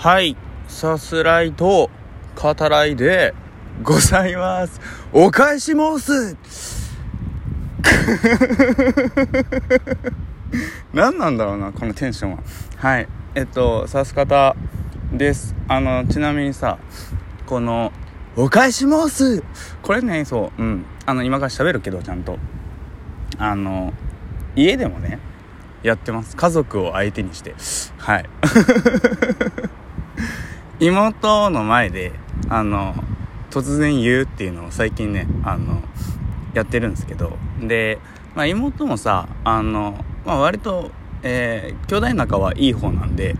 はい。さすらいと語らいでございます。お返し申す。何なんだろうなこのテンションは。はい。えっとさす方です。あのちなみにさこの「お返し申す」これねそううん。あの今から喋るけどちゃんと。あの家でもねやってます。家族を相手にして。はい。妹の前であの突然言うっていうのを最近ねあのやってるんですけど。で、まあ、妹もさあの、まあ、割と、えー、兄弟仲はいい方なんで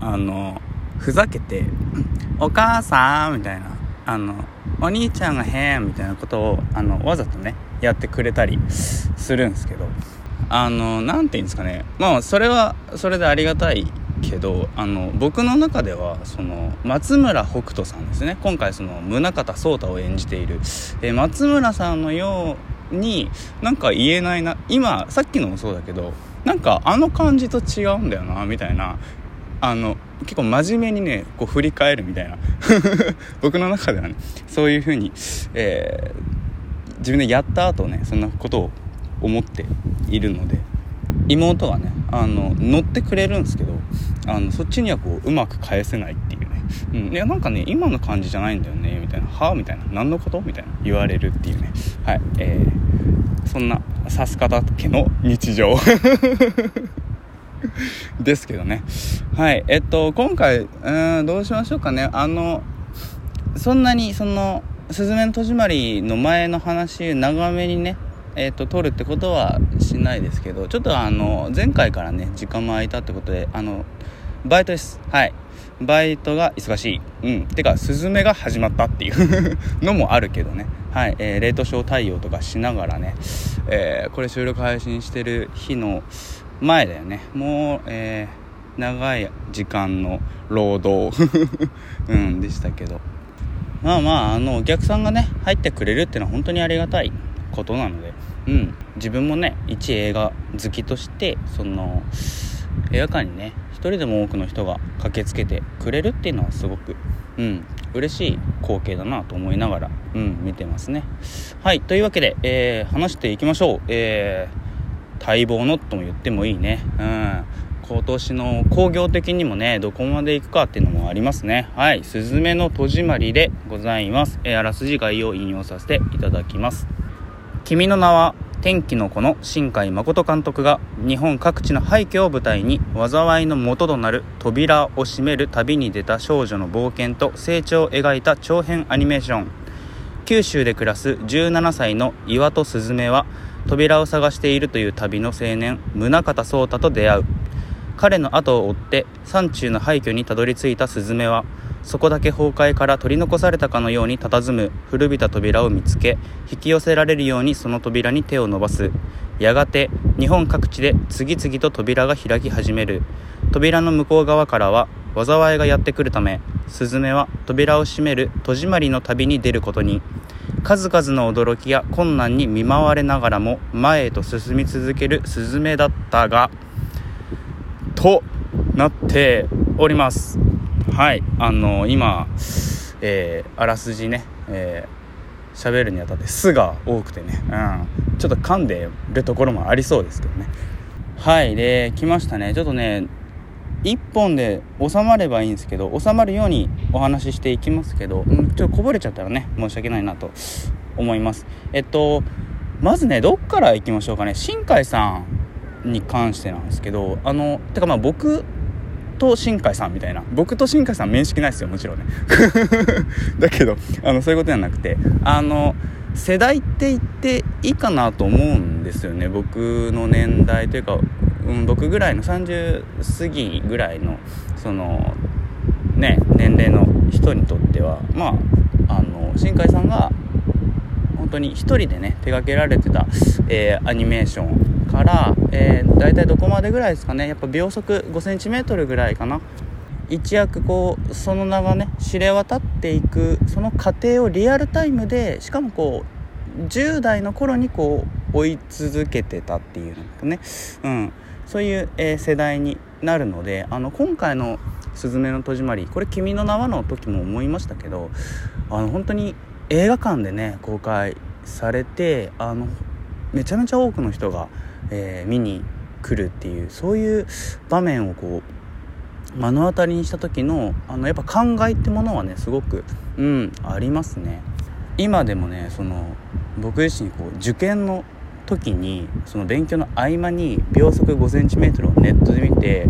あのふざけて「お母さん」みたいなあの「お兄ちゃんが変」みたいなことをあのわざとねやってくれたりするんですけど。あの何て言うんですかね。まあそれはそれでありがたいけどあの僕の中ではその松村北斗さんですね。今回その宗像草太を演じている、え松村さんのようになんか言えないな今さっきのもそうだけどなんかあの感じと違うんだよなみたいなあの結構真面目にねこう振り返るみたいな。僕の中ではねそういう風に、えー、自分でやった後ねそんなことを思っているので妹がねあの乗ってくれるんですけどあのそっちにはこううまく返せないっていうね、うん、いやなんかね今の感じじゃないんだよねみたいな「は？あ?」みたいな「何のこと?」みたいな。言われるっていうね。はい。えー、そんなさす方家の日常。ですけどね。はい。えっと今回うんどうしましょうかね。あのそんなにその「すずめの戸締まり」の前の話長めにねえーと、撮るってことはしないですけどちょっとあの前回からね時間も空いたってことであのバイトです。はい。バイトが忙しい。うん。てかスズメが始まったっていう のもあるけどね。はい、えー、冷凍症対応とかしながらね、えー、これ収録配信してる日の前だよね。もう、えー、長い時間の労働 うんでしたけど。まあまああのお客さんがね入ってくれるっていうのは本当にありがたいことなので、うん、自分もね一映画好きとしてその映画館にね一人でも多くの人が駆けつけてくれるっていうのはすごく、うん、嬉しい光景だなと思いながら、うん、見てますね。はいというわけで、えー、話していきましょう。えー、待望のとも言ってもいいね。うん今年の工業的にもねどこまで行くかっていうのもありますねはい「すずめの戸締まり」でございます、えー、あらすじ概要を引用させていただきます君の名は天気の子の新海誠監督が日本各地の廃墟を舞台に災いの元となる扉を閉める旅に出た少女の冒険と成長を描いた長編アニメーション。九州で暮らす17歳の岩戸鈴芽は扉を探しているという旅の青年宗像草太と出会う。彼の後を追って山中の廃墟にたどり着いた鈴芽はそこだけ崩壊から取り残されたかのように佇む古びた扉を見つけ引き寄せられるようにその扉に手を伸ばす。やがて日本各地で次々と扉が開き始める。扉の向こう側からは災いがやってくるためスズメは扉を閉める戸締まりの旅に出ることに。数々の驚きや困難に見舞われながらも前へと進み続けるスズメだったがとなっております。はいあの今、えー、あらすじね、えー、喋るにあたって「す」が多くてね、うん、ちょっと噛んでるところもありそうですけどね。はいで来ましたね。ちょっとね1本で収まればいいんですけど収まるようにお話ししていきますけど、うん、ちょっとこぼれちゃったらね申し訳ないなと思います。えっとまずねどっから行きましょうかね。新海さんに関してなんですけどあのてかまあ僕と新海さんみたいな。僕と新海さん面識ないですよもちろんね。だけどあのそういうことじゃなくてあの世代って言っていいかなと思うんですよね。僕の年代というか、うん、僕ぐらいの30過ぎぐらいのそのね年齢の人にとってはまああの新海さんが当に1人でね手掛けられてた、えー、アニメーションから、えー、大体どこまでぐらいですかね。やっぱ秒速 5cm ぐらいかな。一躍こうその名がね知れ渡っていくその過程をリアルタイムでしかもこう10代の頃にこう追い続けてたっていうのね、うん、そういう、えー、世代になるのであの今回の「すずめの戸締まり」これ「君の名は」の時も思いましたけどあの本当に映画館でね公開されてあのめちゃめちゃ多くの人が、えー、見に来るっていうそういう場面をこう目の当たりにした時のあのやっぱ考えってものはねすごくうんありますね。今でもねその僕自身こう受験の時にその勉強の合間に秒速 5cm をネットで見て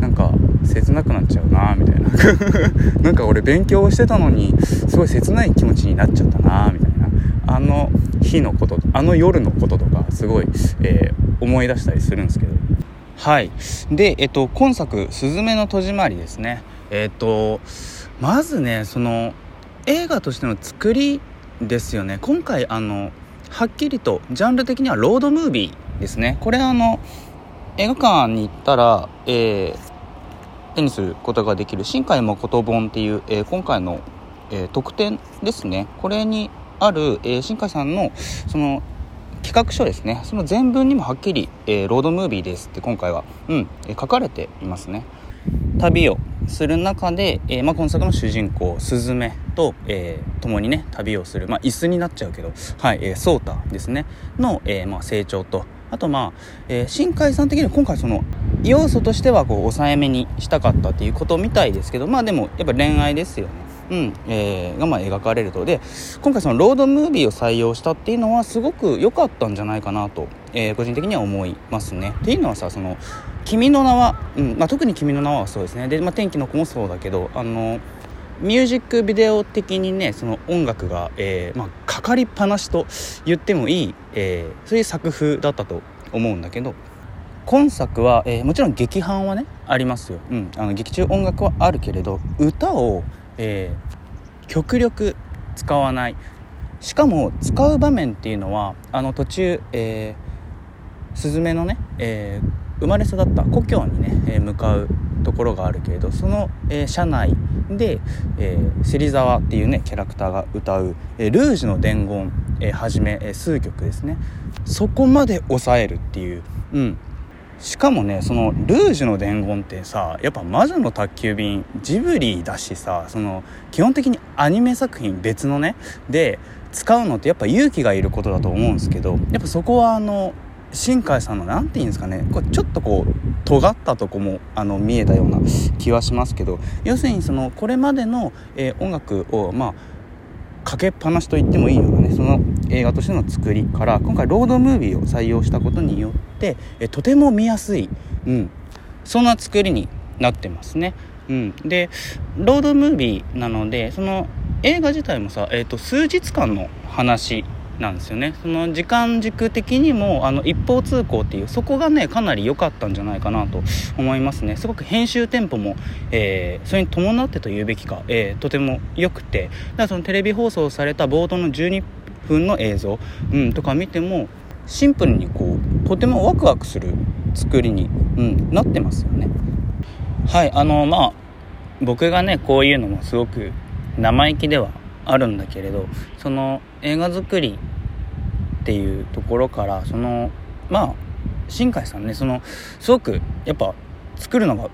なんか切なくなっちゃうなみたいな。なんか俺勉強してたのにすごい切ない気持ちになっちゃったなみたいな。あの日のことあの夜のこととかすごい、えー、思い出したりするんですけど。はい。でえっと今作「すずめの戸締まり」ですね。えっとまずねその映画としての作りですよね。今回あのはっきりとジャンル的にはロードムービーですね。これあの映画館に行ったら、えー、手にすることができる新海誠本っていう、えー、今回の、えー、特典ですね。これにある、えー、新海さんのその企画書ですね。その全文にもはっきり、え、ロードムービーですって今回は、うんえ、書かれていますね。旅をする中で、えー、まあ、今作の主人公スズメと、えー、共にね旅をする、まあ、椅子になっちゃうけど、はいえー、ソータですね。の、えまあ、成長とあとまあ、えー、新海さん的には今回その要素としてはこう抑えめにしたかったっていうことみたいですけどまあでもやっぱ恋愛ですよね。うん。えー、がま描かれると。で今回そのロードムービーを採用したっていうのはすごく良かったんじゃないかなと、えー、個人的には思いますね。っていうのはさその「君の名は」うん。まあ、特に「君の名は」そうですね。で、まあ、天気の子もそうだけどあのミュージックビデオ的にねその音楽が、えーまあ、かかりっぱなしと言ってもいい、えー、そういう作風だったと思うんだけど今作は、えー、もちろん劇伴はねありますよ、うん、あの劇中音楽はあるけれど歌をえー、極力使わない。しかも使う場面っていうのはあの途中、えー、スズメのね、えー、生まれ育った故郷にね、えー、向かうところがあるけれどその、えー、車内で、えー、芹沢っていうねキャラクターが歌う「えー、ルージュの伝言」えー、はじめ、えー、数曲ですね。そこまで抑えるっていう、うん、しかもねそのルージュの伝言ってさやっぱ魔女の宅急便ジブリだしさその基本的にアニメ作品別のねで使うのってやっぱ勇気がいることだと思うんですけどやっぱそこはあの新海さんの何て言うんですかねこれちょっとこう尖ったとこもあの見えたような気はしますけど要するにそのこれまでの、えー、音楽をまあかけっぱなしと言ってもいいようなねその映画としての作りから今回ロードムービーを採用したことによってえとても見やすい、うん、そんな作りになってますね。うん、でロードムービーなのでその映画自体もさ、えーと、数日間の話なんですよね。その時間軸的にもあの一方通行っていうそこがねかなり良かったんじゃないかなと思いますね。すごく編集テンポも、えー、それに伴ってと言うべきか、えー、とても良くて。だからそのテレビ放送された冒頭の12分の映像、うん、とか見てもシンプルにこうとてもワクワクする作りに、うん、なってますよね。はいあのまあ僕がねこういうのもすごく生意気ではあるんだけれどその映画作りっていうところからそのまあ新海さんねそのすごくやっぱ作るのが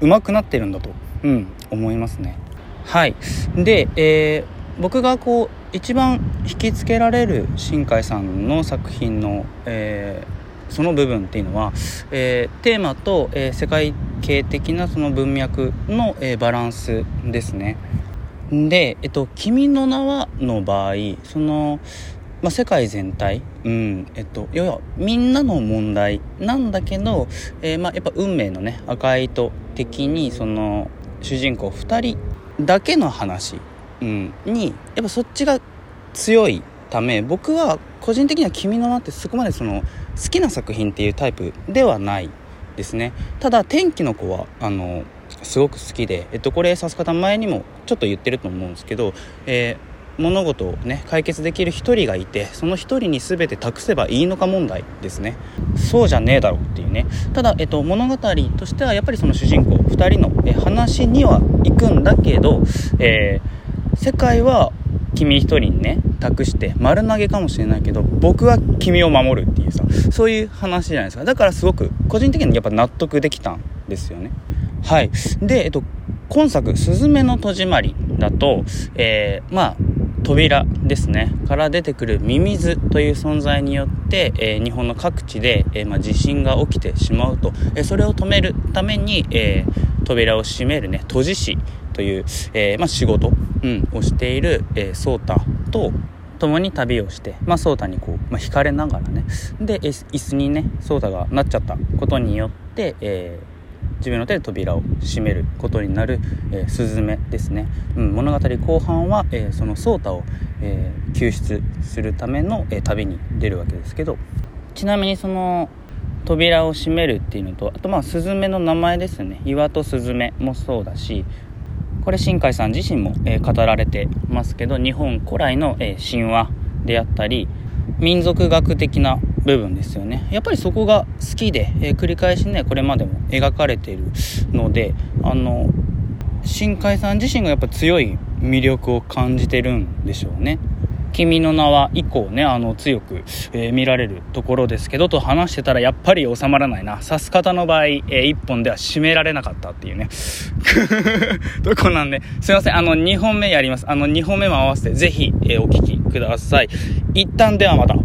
上手くなってるんだと、うん、思いますねはいで、えー、僕がこう一番引きつけられる新海さんの作品の、えー、その部分っていうのは、えー、テーマと、えー、世界系的なその文脈の、えバランスですね。で、えっと「君の名は」の場合その、まあ、世界全体、うんえっと、要はみんなの問題なんだけど、えー、まあ、やっぱ運命のね赤い糸的にその主人公2人だけの話、うん、にやっぱそっちが強いため僕は個人的には「君の名」ってそこまでその好きな作品っていうタイプではないですね。ただ「天気の子は」あのすごく好きで、えっと、これさす方前にもちょっと言ってると思うんですけど、えー、物事をね解決できる一人がいてその一人に全て託せばいいのか問題ですね。そうじゃねえだろうっていうね。ただ、えっと、物語としてはやっぱりその主人公2人の、え話には行くんだけど、えー、世界は君一人にね託して丸投げかもしれないけど僕は君を守るっていうさそういう話じゃないですか。だからすごく個人的にやっぱ納得できたんですよね。はい。で、えっと、今作「すずめの戸締まり」だと、えー、まあ扉ですね。から出てくるミミズという存在によって、えー、日本の各地で、えー、まあ、地震が起きてしまうと、えそれを止めるために、え扉を閉めるね閉じ師という、えまあ、仕事、うん、をしている、えソーと共に旅をして、まあ、ソータにこう、まあ、惹かれながらね。で椅子にねソータがなっちゃったことによって、えー自分の手で扉を閉めることになる、えー、スズメですね、うん、物語後半は、えー、そのソータを、えー、救出するための、え旅に出るわけですけど。ちなみにその扉を閉めるっていうのとあとまあスズメの名前ですね。岩とスズメもそうだしこれ新海さん自身も、え語られてますけど日本古来の、え神話であったり民族学的な部分ですよねやっぱりそこが好きで、えー、繰り返しねこれまでも描かれているのであの新海さん自身がやっぱ強い魅力を感じてるんでしょうね君の名は以降ね、あの、強く、えー、見られるところですけど、と話してたらやっぱり収まらないな。刺す方の場合、えー、1本では締められなかったっていうね。とこなんで、すいません、あの、2本目やります。あの、2本目も合わせて、ぜひ、えー、お聞きください。一旦ではまた。